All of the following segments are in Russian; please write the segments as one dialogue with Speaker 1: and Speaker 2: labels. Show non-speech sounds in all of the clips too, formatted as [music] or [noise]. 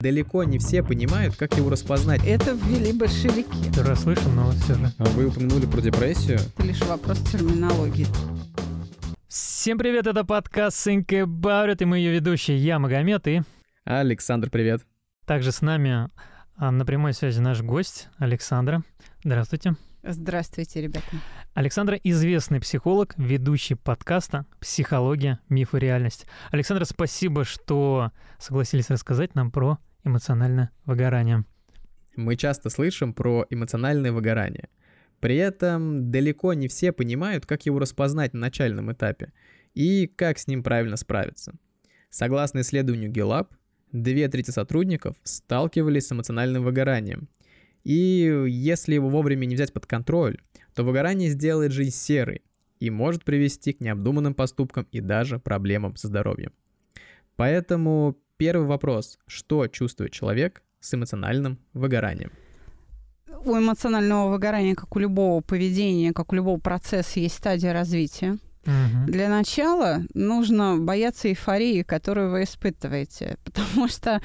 Speaker 1: Далеко не все понимают, как его распознать.
Speaker 2: Это ввели большевики.
Speaker 3: Первый раз слышу, но все же.
Speaker 1: А Вы упомянули про депрессию.
Speaker 2: Это лишь вопрос терминологии.
Speaker 3: Всем привет, это подкаст Think About It, и мы ее ведущие, я Магомед, и
Speaker 1: Александр, привет.
Speaker 3: также с нами а, на прямой связи наш гость Александра. Здравствуйте.
Speaker 2: Здравствуйте, ребята.
Speaker 3: Александра — известный психолог, ведущий подкаста «Психология, миф и реальность». Александра, спасибо, что согласились рассказать нам про эмоциональное выгорание.
Speaker 1: Мы часто слышим про эмоциональное выгорание. При этом далеко не все понимают, как его распознать на начальном этапе и как с ним правильно справиться. Согласно исследованию Гелап, две трети сотрудников сталкивались с эмоциональным выгоранием. И если его вовремя не взять под контроль, то выгорание сделает жизнь серой и может привести к необдуманным поступкам и даже проблемам со здоровьем. Поэтому первый вопрос, что чувствует человек с эмоциональным выгоранием?
Speaker 2: У эмоционального выгорания, как у любого поведения, как у любого процесса, есть стадия развития.
Speaker 3: Мгм.
Speaker 2: Для начала нужно бояться эйфории, которую вы испытываете, [laughs] потому что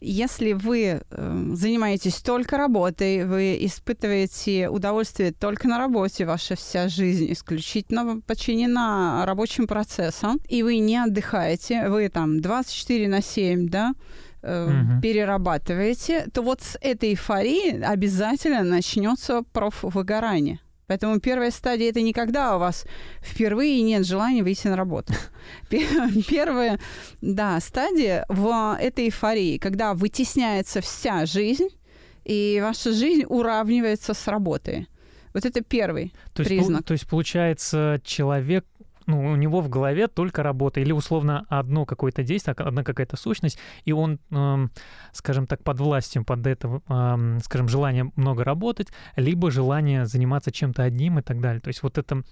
Speaker 2: если вы э, занимаетесь только работой, вы испытываете удовольствие только на работе, ваша вся жизнь исключительно подчинена рабочим процессам, и вы не отдыхаете, вы там 24 на 7, да,
Speaker 3: Мгм.
Speaker 2: перерабатываете, то вот с этой эйфории обязательно начнется профвыгорание. Поэтому первая стадия это не когда у вас впервые нет желания выйти на работу. [laughs] Пе- Первая, да, стадия в этой эйфории, когда вытесняется вся жизнь, и ваша жизнь уравнивается с работой. Вот это первый.
Speaker 3: То есть,
Speaker 2: признак.
Speaker 3: то есть, получается, человек, ну, у него в голове только работа или условно одно какое-то действие, одна какая-то сущность, и он, эм, скажем так, под властью, под это, эм, скажем, желание много работать, либо желание заниматься чем-то одним и так далее. То есть вот это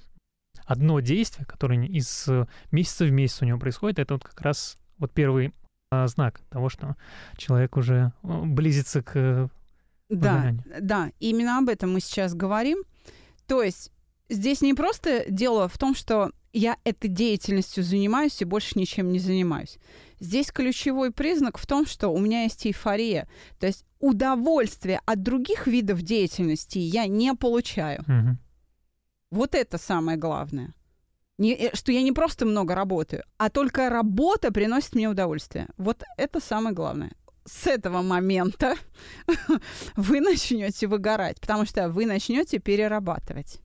Speaker 3: одно действие, которое из э, месяца в месяц у него происходит, это вот как раз вот первый э, знак того, что человек уже э, близится к э,
Speaker 2: Да,
Speaker 3: выгоранию.
Speaker 2: да, именно об этом мы сейчас говорим. То есть здесь не просто дело в том, что я этой деятельностью занимаюсь и больше ничем не занимаюсь. Здесь ключевой признак в том, что у меня есть эйфория. То есть удовольствие от других видов деятельности я не получаю.
Speaker 3: Мгм.
Speaker 2: Вот это самое главное. Не, э, что я не просто много работаю, а только работа приносит мне удовольствие. Вот это самое главное. С этого момента [laughs] вы начнете выгорать, потому что вы начнете перерабатывать.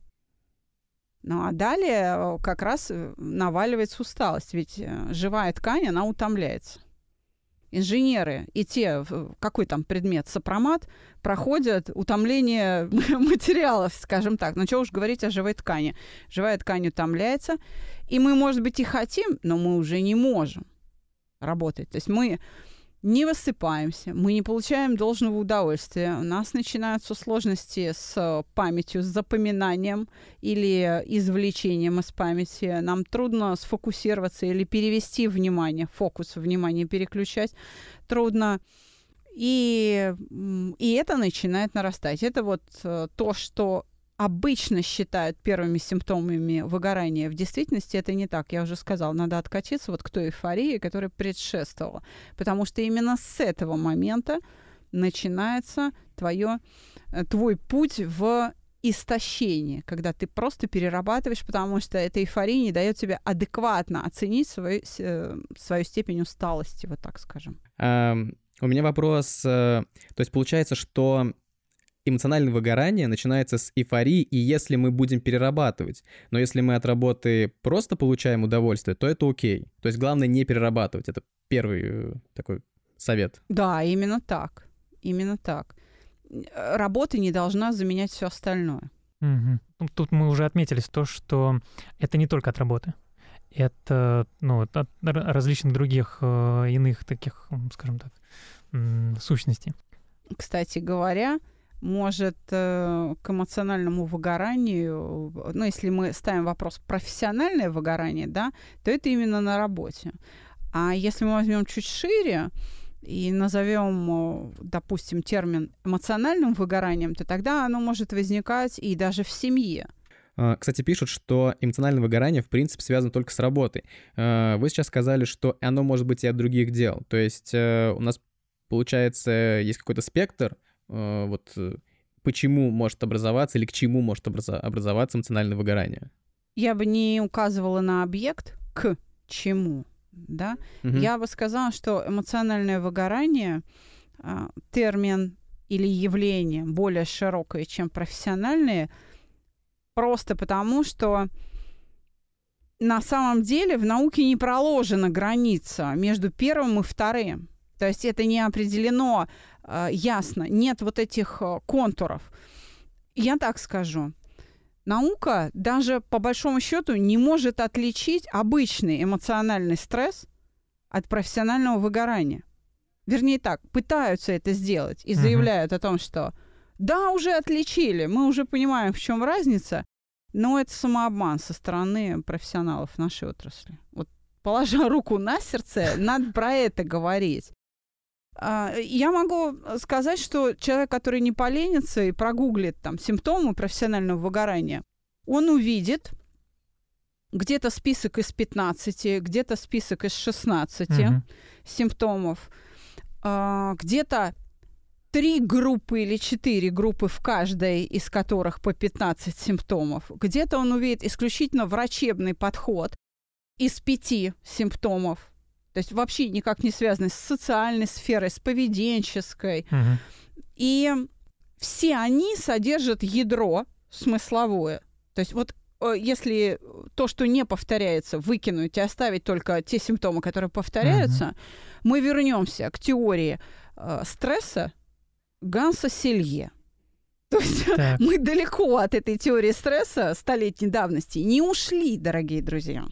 Speaker 2: Ну а далее э, как раз э, наваливается усталость, ведь э, живая ткань, она утомляется. Инженеры и те, какой там предмет, сопромат, проходят утомление [laughs] материалов, скажем так. Ну, что уж говорить о живой ткани. Живая ткань утомляется, и мы, может быть, и хотим, но мы уже не можем работать. То есть мы не высыпаемся, мы не получаем должного удовольствия, у нас начинаются сложности с э, памятью, с запоминанием или извлечением из памяти. Нам трудно сфокусироваться или перевести внимание, фокус внимания переключать трудно. И, и это начинает нарастать. Это вот э, то, что обычно считают первыми симптомами выгорания. В действительности это не так. Я уже сказала, надо откатиться вот к той эйфории, которая предшествовала. Потому что именно с этого момента начинается твое, э, твой путь в истощение, когда ты просто перерабатываешь, потому что эта эйфория не дает тебе адекватно оценить свою, э, свою степень усталости, вот так скажем.
Speaker 1: Ам, У меня вопрос. э, То есть получается, что эмоциональное выгорание начинается с эйфории, и если мы будем перерабатывать, но если мы от работы просто получаем удовольствие, то это окей. То есть главное не перерабатывать. Это первый э, такой совет.
Speaker 2: Да, именно так. Именно так. Э, Работа не должна заменять все остальное.
Speaker 3: Ну, Тут мы уже отметили то, что это не только от работы. Это ну, от различных других э, иных таких, скажем так, сущностей.
Speaker 2: Кстати говоря, может э, к эмоциональному выгоранию, ну, если мы ставим вопрос профессиональное выгорание, да, то это именно на работе. А если мы возьмем чуть шире и назовем, э, допустим, термин эмоциональным выгоранием, то тогда оно может возникать и даже в семье.
Speaker 1: А, Кстати, пишут, что эмоциональное выгорание, в принципе, связано только с работой. А, Вы сейчас сказали, что оно может быть и от других дел. То есть э, у нас получается, есть какой-то спектр, вот э, почему может образоваться или к чему может образоваться эмоциональное выгорание?
Speaker 2: Я бы не указывала на объект, к чему, да?
Speaker 1: Мгм.
Speaker 2: Я бы сказала, что эмоциональное выгорание а, термин или явление более широкое, чем профессиональные, просто потому, что на самом деле в науке не проложена граница между первым и вторым. То есть это не определено ясно, нет вот этих а, контуров. Я так скажу. Наука даже по большому счету не может отличить обычный эмоциональный стресс от профессионального выгорания. Вернее так, пытаются это сделать и заявляют о том, что да, уже отличили, мы уже понимаем, в чем разница, но это самообман со стороны профессионалов нашей отрасли. Вот положа [laughs] руку на сердце, надо про это говорить. А, Я могу сказать, что человек, который не поленится и прогуглит там симптомы профессионального выгорания, он увидит где-то список из 15, где-то список из 16
Speaker 3: Мгм.
Speaker 2: симптомов, а, где-то три группы или четыре группы в каждой, из которых по 15 симптомов. Где-то он увидит исключительно врачебный подход из пяти симптомов. То есть вообще никак не связанный с социальной сферой, с поведенческой.
Speaker 3: Мгм.
Speaker 2: И все они содержат ядро смысловое. То есть вот э, если то, что не повторяется, выкинуть и оставить только те симптомы, которые повторяются, мы вернемся к теории э, стресса Ганса Селье. То есть
Speaker 3: Так. [laughs]
Speaker 2: мы далеко от этой теории стресса столетней давности не ушли, дорогие друзья.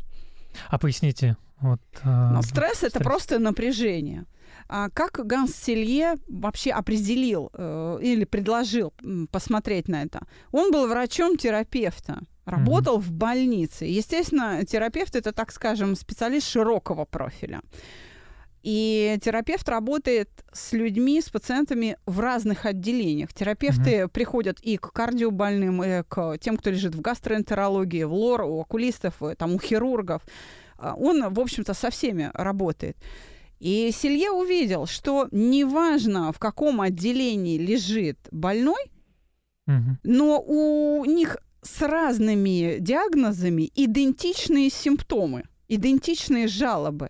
Speaker 3: А поясните, вот... а,
Speaker 2: Но стресс это
Speaker 3: стресс.
Speaker 2: просто напряжение. А как Ганс Селье вообще определил э, или предложил посмотреть на это? Он был врачом-терапевта, работал в больнице. Естественно, терапевт это, так скажем, специалист широкого профиля. И терапевт работает с людьми, с пациентами в разных отделениях. Терапевты приходят и к кардиобольным, и к тем, кто лежит в гастроэнтерологии, в лор, у окулистов, там, у хирургов. А, Он, в общем-то, со всеми работает. И Селье увидел, что неважно, в каком отделении лежит больной,
Speaker 3: Мгм.
Speaker 2: но у них с разными диагнозами идентичные симптомы, идентичные жалобы.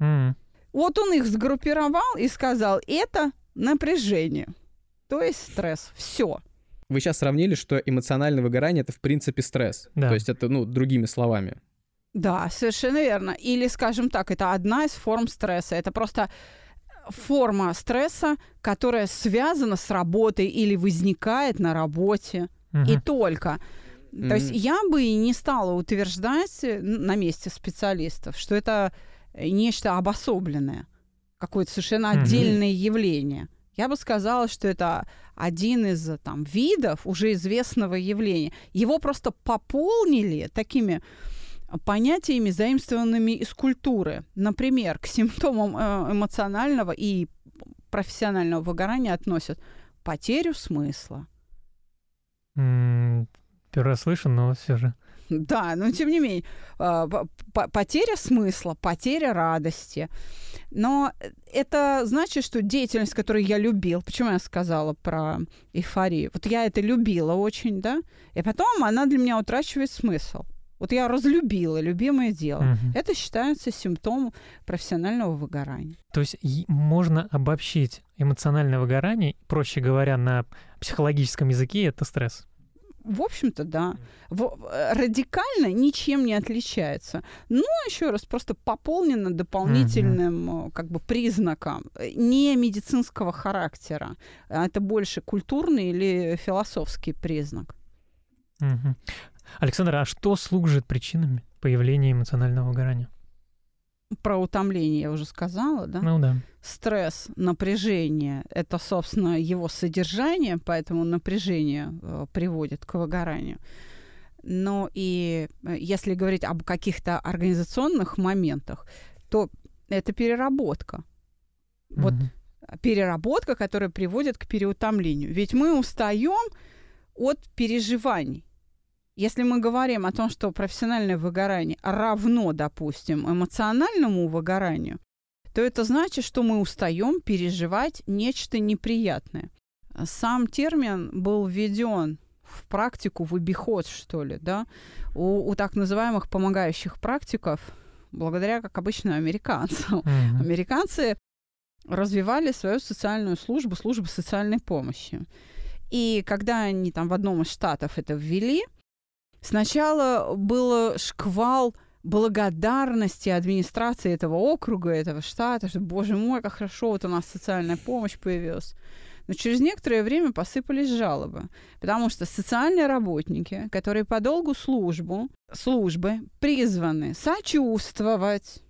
Speaker 3: М.
Speaker 2: Вот он их сгруппировал и сказал, это напряжение, то есть стресс. Все.
Speaker 1: Вы сейчас сравнили, что эмоциональное выгорание это в принципе стресс.
Speaker 3: Да.
Speaker 1: То есть это, ну, другими словами.
Speaker 2: Да, совершенно верно. Или, скажем так, это одна из форм стресса. Это просто форма стресса, которая связана с работой или возникает на работе.
Speaker 3: Мгм.
Speaker 2: И только. То есть я бы и не стала утверждать э, на месте специалистов, что это э, нечто обособленное, какое-то совершенно отдельное явление. Я бы сказала, что это один из э, там, видов уже известного явления. Его просто пополнили такими понятиями, заимствованными из культуры. Например, к симптомам э, эмоционального и профессионального выгорания относят потерю смысла,
Speaker 3: Первый раз слышу, но все же.
Speaker 2: Да, но тем не менее, а, потеря смысла, потеря радости. Но это значит, что деятельность, которую я любил, почему я сказала про эйфорию? Вот я это любила очень, да, и потом она для меня утрачивает смысл. Вот я разлюбила любимое дело.
Speaker 3: Мгм.
Speaker 2: Это считается симптомом профессионального выгорания.
Speaker 3: То есть можно обобщить эмоциональное выгорание, проще говоря, на психологическом языке, это стресс.
Speaker 2: В общем-то, да. В- э, радикально ничем не отличается. Но, еще раз, просто пополнено дополнительным э, как бы признаком э, не медицинского характера. а Это больше культурный или философский признак.
Speaker 3: Мгм. Александр, а что служит причинами появления эмоционального выгорания?
Speaker 2: Про утомление я уже сказала, да?
Speaker 3: Ну да.
Speaker 2: Стресс, напряжение — это, собственно, его содержание, поэтому напряжение э, приводит к выгоранию. Но и э, если говорить об каких-то организационных моментах, то это переработка. Вот
Speaker 3: Мгм.
Speaker 2: переработка, которая приводит к переутомлению. Ведь мы устаем от переживаний. Если мы говорим о том, что профессиональное выгорание равно, допустим, эмоциональному выгоранию, то это значит, что мы устаем переживать нечто неприятное. Сам термин был введен в практику, в обиход, что ли, да, у, у так называемых помогающих практиков, благодаря, как обычно, американцам.
Speaker 3: Мгм.
Speaker 2: Американцы развивали свою социальную службу, службу социальной помощи. И когда они там в одном из штатов это ввели, сначала был шквал благодарности администрации этого округа, этого штата, что, боже мой, как хорошо, вот у нас социальная помощь появилась. Но через некоторое время посыпались жалобы, потому что социальные работники, которые по долгу службу, службы призваны сочувствовать,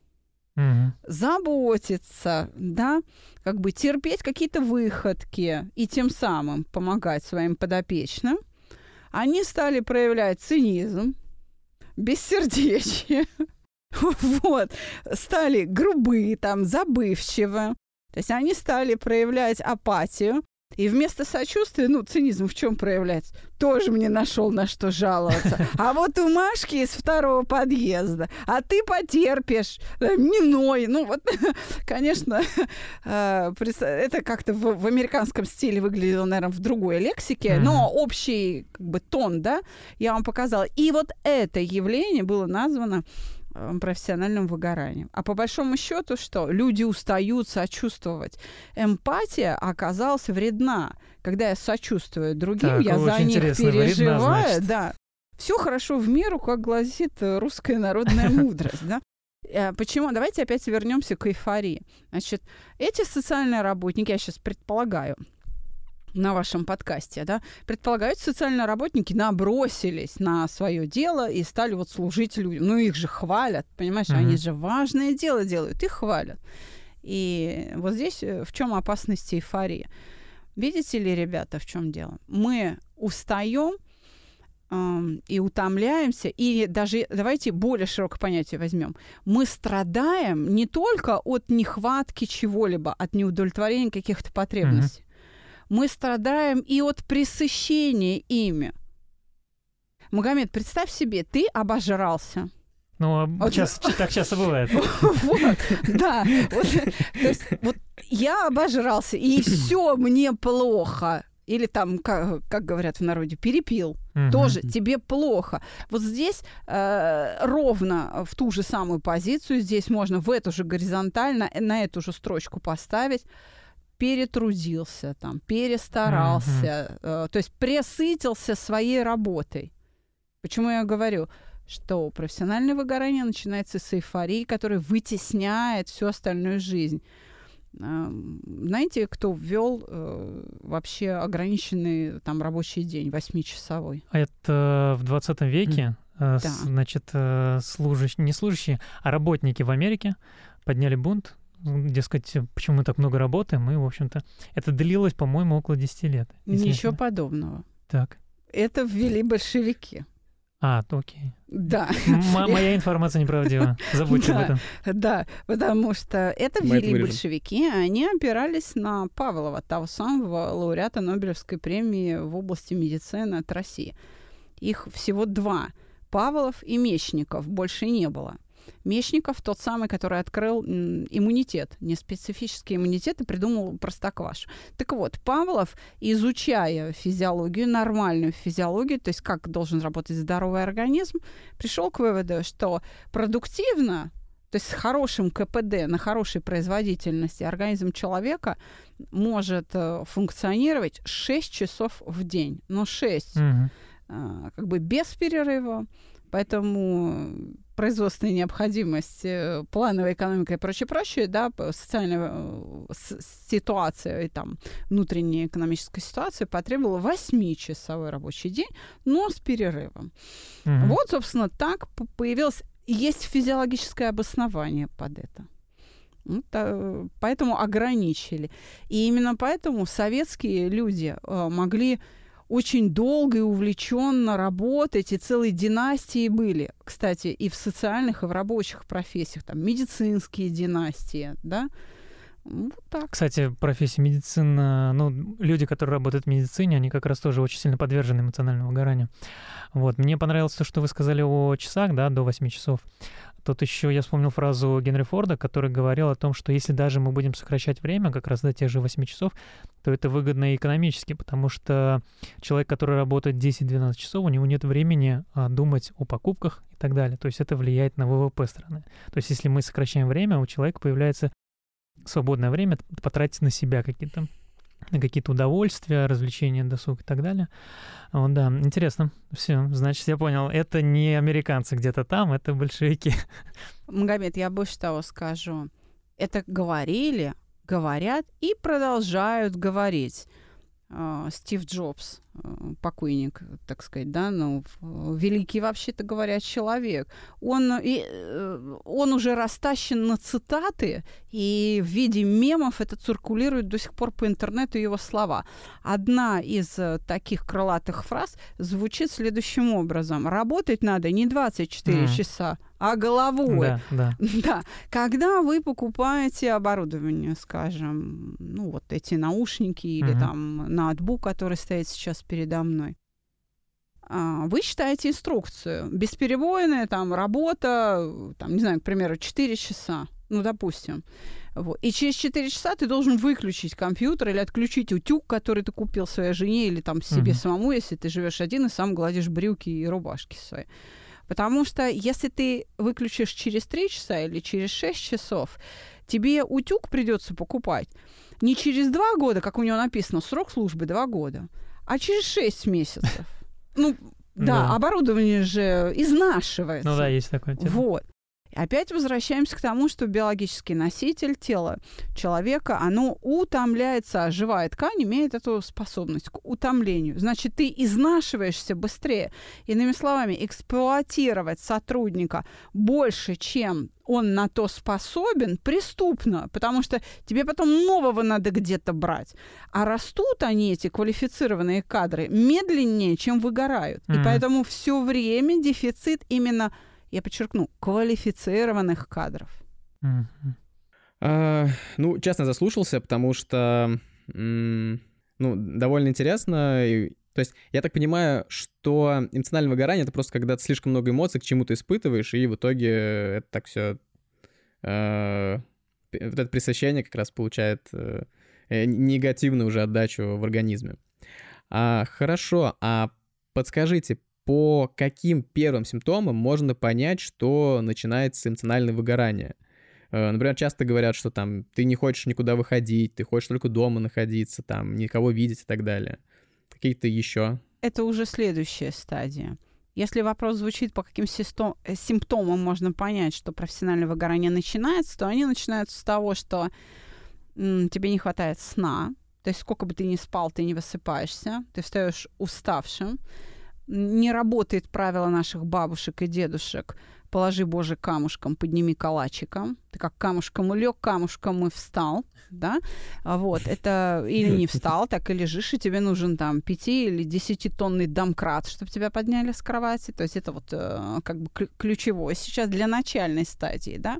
Speaker 3: Мгм.
Speaker 2: заботиться, да, как бы терпеть какие-то выходки и тем самым помогать своим подопечным, они стали проявлять цинизм, бессердечие, [laughs] вот, стали грубые, там, забывчивы, то есть они стали проявлять апатию, и вместо сочувствия, ну, цинизм в чем проявляется? Тоже мне нашел на что жаловаться. А вот у Машки из второго подъезда, а ты потерпишь, э, не ной. Ну, вот, [laughs] конечно, э, это как-то в, американском стиле выглядело, наверное, в другой лексике, но общий как бы тон, да, я вам показала. И вот это явление было названо профессиональным выгоранием. А по большому счету что? Люди устают сочувствовать. Эмпатия оказалась вредна. Когда я сочувствую другим,
Speaker 3: Так,
Speaker 2: я за них
Speaker 3: вредна,
Speaker 2: переживаю.
Speaker 3: значит.
Speaker 2: Да. Все хорошо в меру, как гласит э, русская народная [laughs] мудрость. Да? Э, Почему? Давайте опять вернемся к эйфории. Значит, эти социальные работники, я сейчас предполагаю, на вашем подкасте, да, предполагают, социальные работники набросились на свое дело и стали вот служить людям. Ну, их же хвалят, понимаешь,
Speaker 3: Мгм.
Speaker 2: они же важное дело делают, их хвалят. И вот здесь э, в чем опасность эйфории? Видите ли, ребята, в чем дело? Мы устаем эм, и утомляемся, и даже давайте более широкое понятие возьмем. Мы страдаем не только от нехватки чего-либо, от неудовлетворения каких-то потребностей. Мы страдаем и от пресыщения ими. Магомед, представь себе, ты обожрался.
Speaker 3: Ну, а
Speaker 2: Вот-
Speaker 3: сейчас, так часто бывает. [laughs]
Speaker 2: Вот, да. Вот, то есть вот я обожрался, и [clears throat] все мне плохо. Или там, как, как говорят в народе, перепил.
Speaker 3: Мгм.
Speaker 2: Тоже тебе плохо. Вот здесь э, ровно в ту же самую позицию, здесь можно в эту же горизонтально, э, на эту же строчку поставить перетрудился, там, перестарался, э, то есть пресытился своей работой. Почему я говорю, что профессиональное выгорание начинается с эйфории, которая вытесняет всю остальную жизнь. Эм, Знаете, кто ввел э, вообще ограниченный там рабочий день, восьмичасовой?
Speaker 3: А Это в 20 веке, э, с-
Speaker 2: Да.
Speaker 3: значит, э, служащие, не служащие, а работники в Америке подняли бунт, дескать, почему мы так много работаем, и, в общем-то, это длилось, по-моему, около 10 лет.
Speaker 2: Ничего подобного.
Speaker 3: Так.
Speaker 2: Это ввели большевики.
Speaker 3: А, окей.
Speaker 2: Да,
Speaker 3: М- моя информация неправдива. Забудьте об этом.
Speaker 2: да, потому что это
Speaker 1: Мы
Speaker 2: ввели большевики, они опирались на Павлова, того самого лауреата Нобелевской премии в области медицины от России. Их всего два. Павлов и Мечников. Больше не было. Мечников тот самый, который открыл иммунитет, неспецифический иммунитет и придумал простоквашу. Так вот, Павлов, изучая физиологию, нормальную физиологию, то есть как должен работать здоровый организм, пришел к выводу, что продуктивно, то есть с хорошим КПД, на хорошей производительности организм человека может э, функционировать 6 часов в день. Ну, 6
Speaker 3: Мгм.
Speaker 2: а, как бы без перерыва, поэтому производственная необходимость, э, плановая экономика и прочее, прочее, да, социальная э, ситуация и там внутренняя экономическая ситуация потребовала 8-часовой рабочий день, но с перерывом.
Speaker 3: Мгм.
Speaker 2: Вот, собственно, так появилось, есть физиологическое обоснование под это. Та- поэтому ограничили. И именно поэтому советские люди э, могли очень долго и увлеченно работать, и целые династии были, кстати, и в социальных, и в рабочих профессиях, там медицинские династии, да, Вот так.
Speaker 3: Кстати, профессия медицина, ну, люди, которые работают в медицине, они как раз тоже очень сильно подвержены эмоциональному выгоранию. Вот. Мне понравилось то, что вы сказали о часах, да, до 8 часов. Тут еще я вспомнил фразу Генри Форда, который говорил о том, что если даже мы будем сокращать время как раз до тех же 8 часов, то это выгодно и экономически, потому что человек, который работает 10-12 часов, у него нет времени а, думать о покупках и так далее. То есть это влияет на ВВП страны. То есть если мы сокращаем время, у человека появляется свободное время потратить на себя какие-то какие-то удовольствия, развлечения, досуг и так далее. Вот, да, интересно. Все, значит, я понял. Это не американцы где-то там, это большевики. [laughs]
Speaker 2: Магомед, я больше того скажу. Это говорили, говорят и продолжают говорить. А, Стив Джобс, э, покойник, так сказать, да, ну, великий вообще-то говоря человек. Он, и, э, он уже растащен на цитаты, и в виде мемов это циркулирует до сих пор по интернету его слова. Одна из э, таких крылатых фраз звучит следующим образом. Работать надо не 24 mm. часа, а головой.
Speaker 3: Да, да. [laughs]
Speaker 2: да. Когда вы покупаете оборудование, скажем, ну вот эти наушники или угу. там ноутбук, который стоит сейчас передо мной, а, вы читаете инструкцию. Бесперебойная там работа, там, не знаю, к примеру, 4 часа, ну, допустим. Вот. И через 4 часа ты должен выключить компьютер или отключить утюг, который ты купил своей жене или там себе угу. самому, если ты живешь один и сам гладишь брюки и рубашки свои. Потому что если ты выключишь через 3 часа или через 6 часов, тебе утюг придется покупать не через 2 года, как у него написано, срок службы 2 года, а через 6 месяцев. Ну, да, да, оборудование же изнашивается.
Speaker 3: Ну да, есть такое. Тема.
Speaker 2: Вот. Опять возвращаемся к тому, что биологический носитель тела человека, оно утомляется, а живая ткань имеет эту способность к утомлению. Значит, ты изнашиваешься быстрее. Иными словами, эксплуатировать сотрудника больше, чем он на то способен, преступно, потому что тебе потом нового надо где-то брать. А растут они, эти квалифицированные кадры, медленнее, чем выгорают. Mm-hmm. И поэтому все время дефицит именно я подчеркну, квалифицированных кадров.
Speaker 1: А, ну, честно, заслушался, потому что, ну, довольно интересно. То есть я так понимаю, что эмоциональное выгорание — это просто когда ты слишком много эмоций к чему-то испытываешь, и в итоге это так все... Э, вот это пресыщение как раз получает э, негативную уже отдачу в организме. А, хорошо, а подскажите, по каким первым симптомам можно понять, что начинается эмоциональное выгорание. Э, например, часто говорят, что там ты не хочешь никуда выходить, ты хочешь только дома находиться, там никого видеть и так далее. Какие-то еще?
Speaker 2: Это уже следующая стадия. Если вопрос звучит, по каким э, симптомам можно понять, что профессиональное выгорание начинается, то они начинаются с того, что тебе не хватает сна, то есть сколько бы ты ни спал, ты не высыпаешься, ты встаешь уставшим, не работает правило наших бабушек и дедушек положи, Боже, камушком, подними калачиком. Ты как камушком улег, камушком и встал, да? А вот, это или не встал, [laughs] так и лежишь, и тебе нужен там пяти или десятитонный домкрат, чтобы тебя подняли с кровати. То есть это вот э, как бы ключевое сейчас для начальной стадии, да?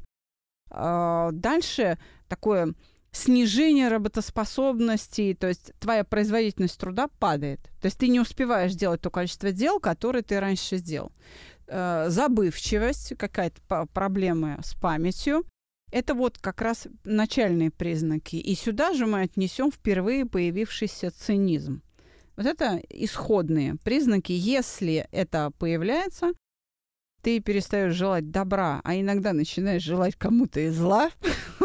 Speaker 2: А дальше такое снижение работоспособности, то есть твоя производительность труда падает. То есть ты не успеваешь делать то количество дел, которые ты раньше сделал. Э, забывчивость, какая-то проблема с памятью. Это вот как раз начальные признаки. И сюда же мы отнесем впервые появившийся цинизм. Вот это исходные признаки. Если это появляется, ты перестаешь желать добра, а иногда начинаешь желать кому-то и зла,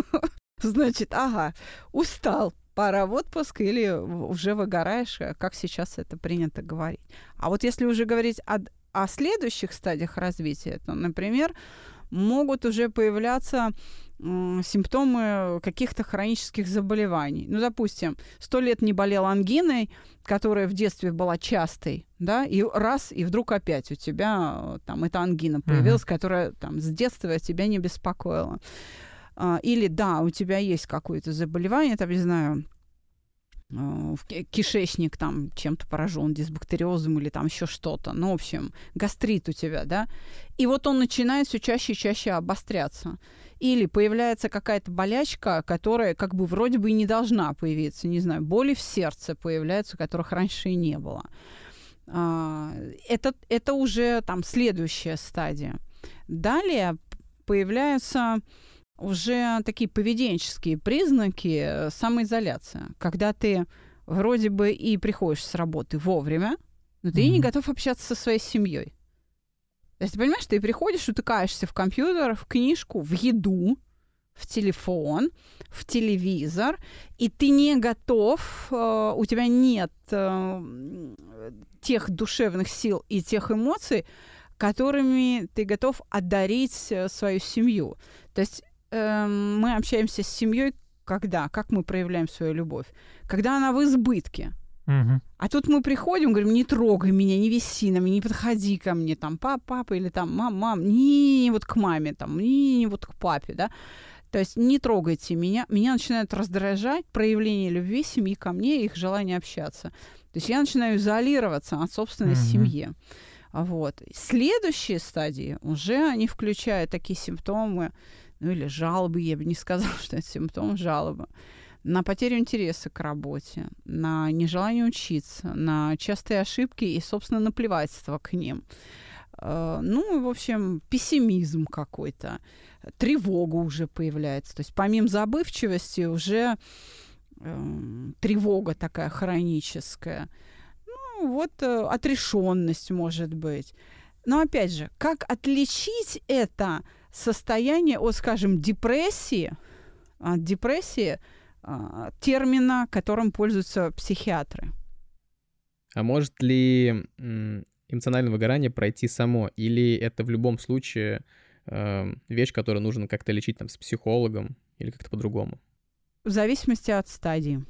Speaker 2: [laughs] Значит, ага, устал, пора в отпуск или уже выгораешь, э, как сейчас это принято говорить. А вот если уже говорить о, о следующих стадиях развития, то, например, могут уже появляться э, симптомы каких-то хронических заболеваний. Ну, допустим, сто лет не болел ангиной, которая в детстве была частой, да, и раз, и вдруг опять у тебя э, там эта ангина появилась, uh-huh. которая там с детства тебя не беспокоила. А, или да, у тебя есть какое-то заболевание, там, не знаю, а, кишечник там чем-то поражен, дисбактериозом или там еще что-то. Ну, в общем, гастрит у тебя, да. И вот он начинает все чаще и чаще обостряться. Или появляется какая-то болячка, которая как бы вроде бы и не должна появиться. Не знаю, боли в сердце появляются, которых раньше и не было. А, это, это уже там следующая стадия. Далее появляются уже такие поведенческие признаки самоизоляции, когда ты вроде бы и приходишь с работы вовремя, но ты mm-hmm. не готов общаться со своей семьей. То есть ты понимаешь, ты приходишь, утыкаешься в компьютер, в книжку, в еду, в телефон, в телевизор, и ты не готов, э, у тебя нет э, тех душевных сил и тех эмоций, которыми ты готов одарить э, свою семью. То есть э, мы общаемся с семьей когда? Как мы проявляем свою любовь? Когда она в избытке.
Speaker 3: Угу.
Speaker 2: А тут мы приходим, говорим, не трогай меня, не виси на меня, не подходи ко мне, там, пап, папа, или там, мам, мам, не, вот к маме, там, не, не вот к папе, да. То есть не трогайте меня. Меня начинает раздражать проявление любви семьи ко мне и их желание общаться. То есть я начинаю изолироваться от собственной mm-hmm. семьи. Вот. Следующие стадии уже они включают такие симптомы, ну или жалобы, я бы не сказала, [laughs] что это симптом жалобы, на потерю интереса к работе, на нежелание учиться, на частые ошибки и, собственно, наплевательство к ним. Э, ну, в общем, пессимизм какой-то тревога уже появляется. То есть помимо забывчивости уже э, тревога такая хроническая. Ну, вот э, отрешенность может быть. Но опять же, как отличить это состояние от, скажем, депрессии, от депрессии, э, термина, которым пользуются психиатры?
Speaker 1: А может ли эмоциональное выгорание пройти само? Или это в любом случае э, вещь, которую нужно как-то лечить там с психологом или как-то по-другому?
Speaker 2: В зависимости от стадии.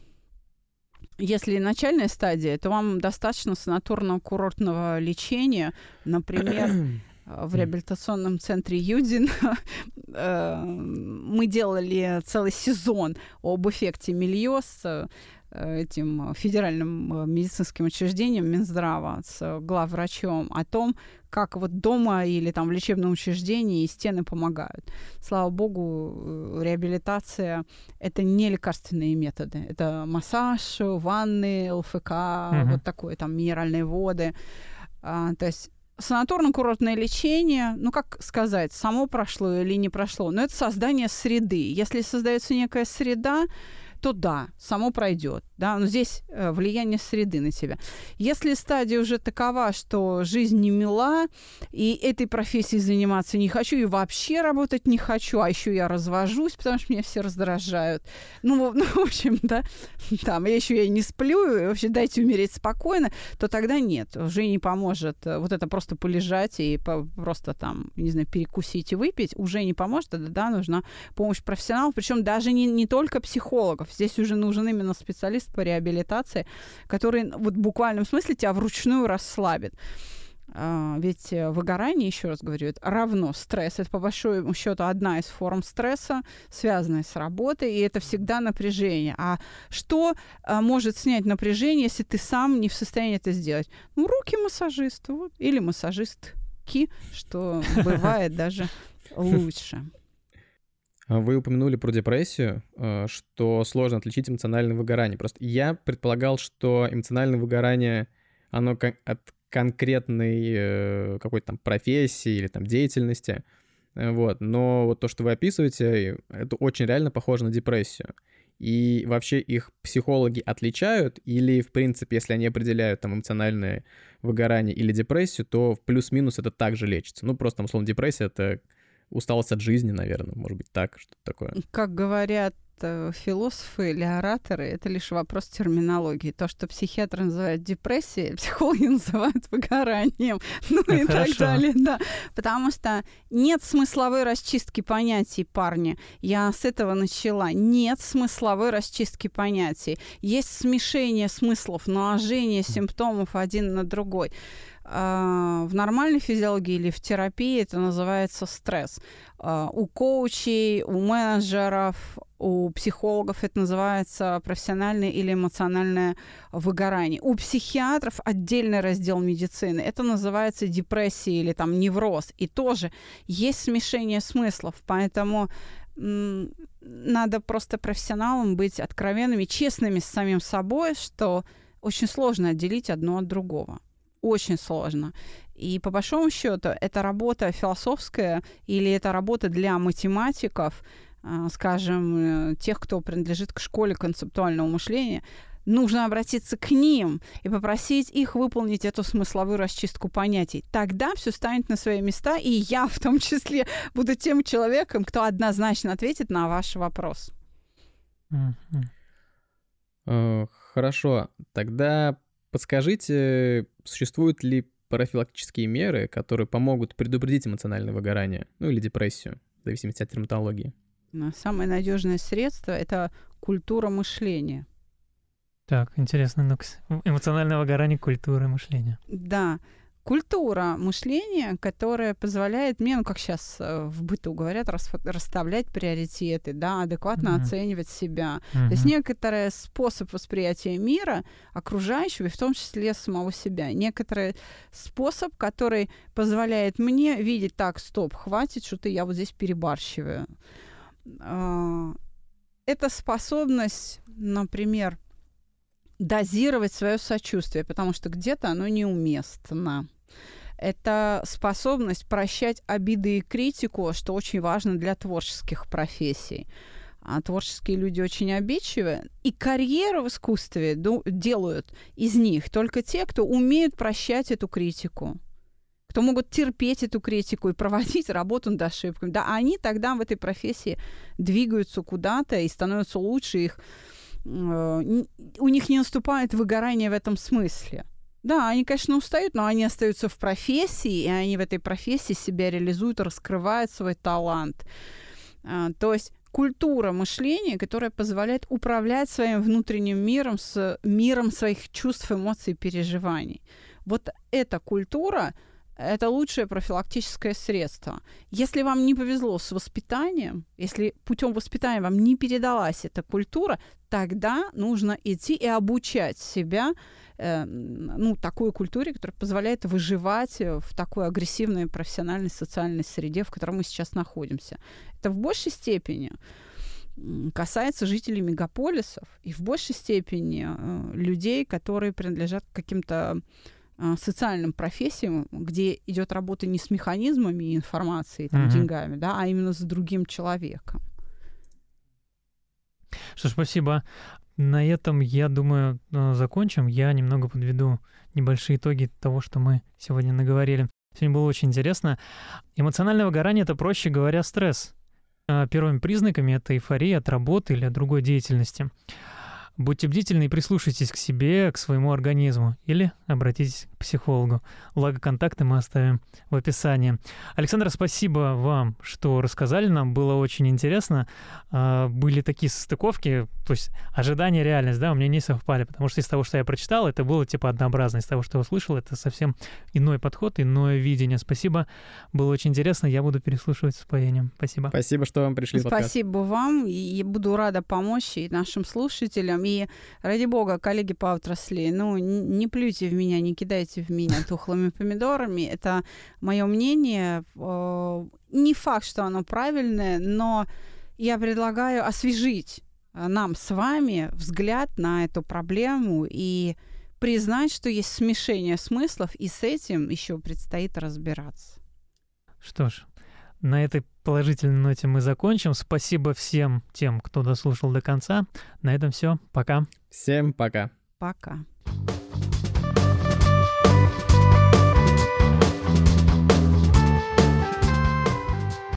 Speaker 2: Если начальная стадия, то вам достаточно санаторного курортного лечения, например, [clears throat] в реабилитационном центре Юдин [laughs] э, мы делали целый сезон об эффекте Мельоз Э, этим федеральным э, медицинским учреждением Минздрава с главврачом о том, как вот дома или там в лечебном учреждении стены помогают. Слава богу, э, реабилитация — это не лекарственные методы. Это массаж, ванны, ЛФК, угу. вот такое, там, минеральные воды. А, то есть санаторно-курортное лечение, ну, как сказать, само прошло или не прошло, но это создание среды. Если создается некая среда, то да, само пройдет. Да? Но здесь э, влияние среды на тебя. Если стадия уже такова, что жизнь не мила, и этой профессией заниматься не хочу, и вообще работать не хочу, а еще я развожусь, потому что меня все раздражают. Ну, ну [laughs] в общем, да, там, я еще я не сплю, и вообще дайте умереть спокойно, то тогда нет, уже не поможет. Вот это просто полежать и по, просто там, не знаю, перекусить и выпить, уже не поможет, да, нужна помощь профессионалов, причем даже не, не только психологов, Здесь уже нужен именно специалист по реабилитации, который вот в буквальном смысле тебя вручную расслабит. А, ведь э, выгорание, еще раз говорю, это равно стресс. Это, по большому счету, одна из форм стресса, связанная с работой, и это всегда напряжение. А что а, может снять напряжение, если ты сам не в состоянии это сделать? Ну, руки массажиста вот, или массажистки, что [laughs] бывает даже лучше.
Speaker 1: А вы упомянули про депрессию, э, что сложно отличить эмоциональное выгорание. Просто я предполагал, что эмоциональное выгорание, оно от конкретной э, какой-то там профессии или там деятельности. Э, вот. Но вот то, что вы описываете, это очень реально похоже на депрессию. И вообще их психологи отличают, или, в принципе, если они определяют там эмоциональное выгорание или депрессию, то в плюс-минус это также лечится. Ну, просто, там, условно, депрессия — это усталость от жизни, наверное, может быть, так, что-то такое.
Speaker 2: Как говорят э, философы или ораторы, это лишь вопрос терминологии. То, что психиатры называют депрессией, [laughs] психологи называют выгоранием, [laughs] ну и так далее, да. Потому что нет смысловой расчистки понятий, парни. Я с этого начала. Нет смысловой расчистки понятий. Есть смешение смыслов, наложение симптомов один на другой. А, в нормальной физиологии или в терапии это называется стресс. А, у коучей, у менеджеров, у психологов это называется профессиональное или эмоциональное выгорание. У психиатров отдельный раздел медицины. Это называется депрессия или там невроз. И тоже есть смешение смыслов. Поэтому надо просто профессионалам быть откровенными, честными с самим собой, что очень сложно отделить одно от другого. Очень сложно. И по большому счету, это работа философская или это работа для математиков, а, скажем, э, тех, кто принадлежит к школе концептуального мышления, нужно обратиться к ним и попросить их выполнить эту смысловую расчистку понятий. Тогда все станет на свои места, и я в том числе буду тем человеком, кто однозначно ответит на ваш вопрос.
Speaker 1: Э, хорошо, тогда подскажите, существуют ли профилактические меры, которые помогут предупредить эмоциональное выгорание, ну или депрессию, в зависимости от терминологии?
Speaker 2: Самое надежное средство — это культура мышления.
Speaker 3: Так, интересно, ну эмоциональное выгорание, культура мышления.
Speaker 2: Да, культура мышления, которая позволяет мне, ну как сейчас э, в быту говорят, расставлять приоритеты, да, адекватно mm-hmm. оценивать себя. Mm-hmm. То есть некоторый способ восприятия мира окружающего, и в том числе самого себя. Некоторый способ, который позволяет мне видеть, так, стоп, хватит, что-то я вот здесь перебарщиваю. А, это способность, например, дозировать свое сочувствие, потому что где-то оно неуместно. Это способность прощать обиды и критику, что очень важно для творческих профессий. А творческие люди очень обидчивы. И карьеру в искусстве делают из них только те, кто умеют прощать эту критику кто могут терпеть эту критику и проводить работу над ошибками. Да, они тогда в этой профессии двигаются куда-то и становятся лучше, их у них не наступает выгорание в этом смысле. Да, они, конечно, устают, но они остаются в профессии, и они в этой профессии себя реализуют, раскрывают свой талант. А, то есть культура мышления, которая позволяет управлять своим внутренним миром, с миром своих чувств, эмоций, переживаний. Вот эта культура — это лучшее профилактическое средство. Если вам не повезло с воспитанием, если путем воспитания вам не передалась эта культура, тогда нужно идти и обучать себя э, ну, такой культуре, которая позволяет выживать в такой агрессивной профессиональной социальной среде, в которой мы сейчас находимся. Это в большей степени касается жителей мегаполисов и в большей степени э, людей, которые принадлежат к каким-то социальным профессиям, где идет работа не с механизмами информации, там, mm-hmm. деньгами, да, а именно с другим человеком.
Speaker 3: Что ж, спасибо. На этом, я думаю, э, закончим. Я немного подведу небольшие итоги того, что мы сегодня наговорили. Сегодня было очень интересно. Эмоциональное выгорание — это, проще говоря, стресс. А, первыми признаками — это эйфория от работы или от другой деятельности. Будьте бдительны и прислушайтесь к себе, к своему организму, или обратитесь к психологу. Благо, контакты мы оставим в описании. Александр, спасибо вам, что рассказали нам, было очень интересно. А, были такие состыковки, то есть ожидания реальность, да, у меня не совпали, потому что из того, что я прочитал, это было типа однообразно, из того, что я услышал, это совсем иной подход, иное видение. Спасибо, было очень интересно, я буду переслушивать с упоением. Спасибо.
Speaker 1: Спасибо, что вам пришли.
Speaker 2: Спасибо вам, и буду рада помочь и нашим слушателям, и ради бога, коллеги по отрасли, ну, не плюйте в меня, не кидайте в меня тухлыми помидорами. Это мое мнение. Э, не факт, что оно правильное, но я предлагаю освежить э, нам с вами взгляд на эту проблему и признать, что есть смешение смыслов, и с этим еще предстоит разбираться.
Speaker 3: Что ж, на этой положительной ноте мы закончим. Спасибо всем тем, кто дослушал до конца. На этом все. Пока.
Speaker 1: Всем пока.
Speaker 2: Пока.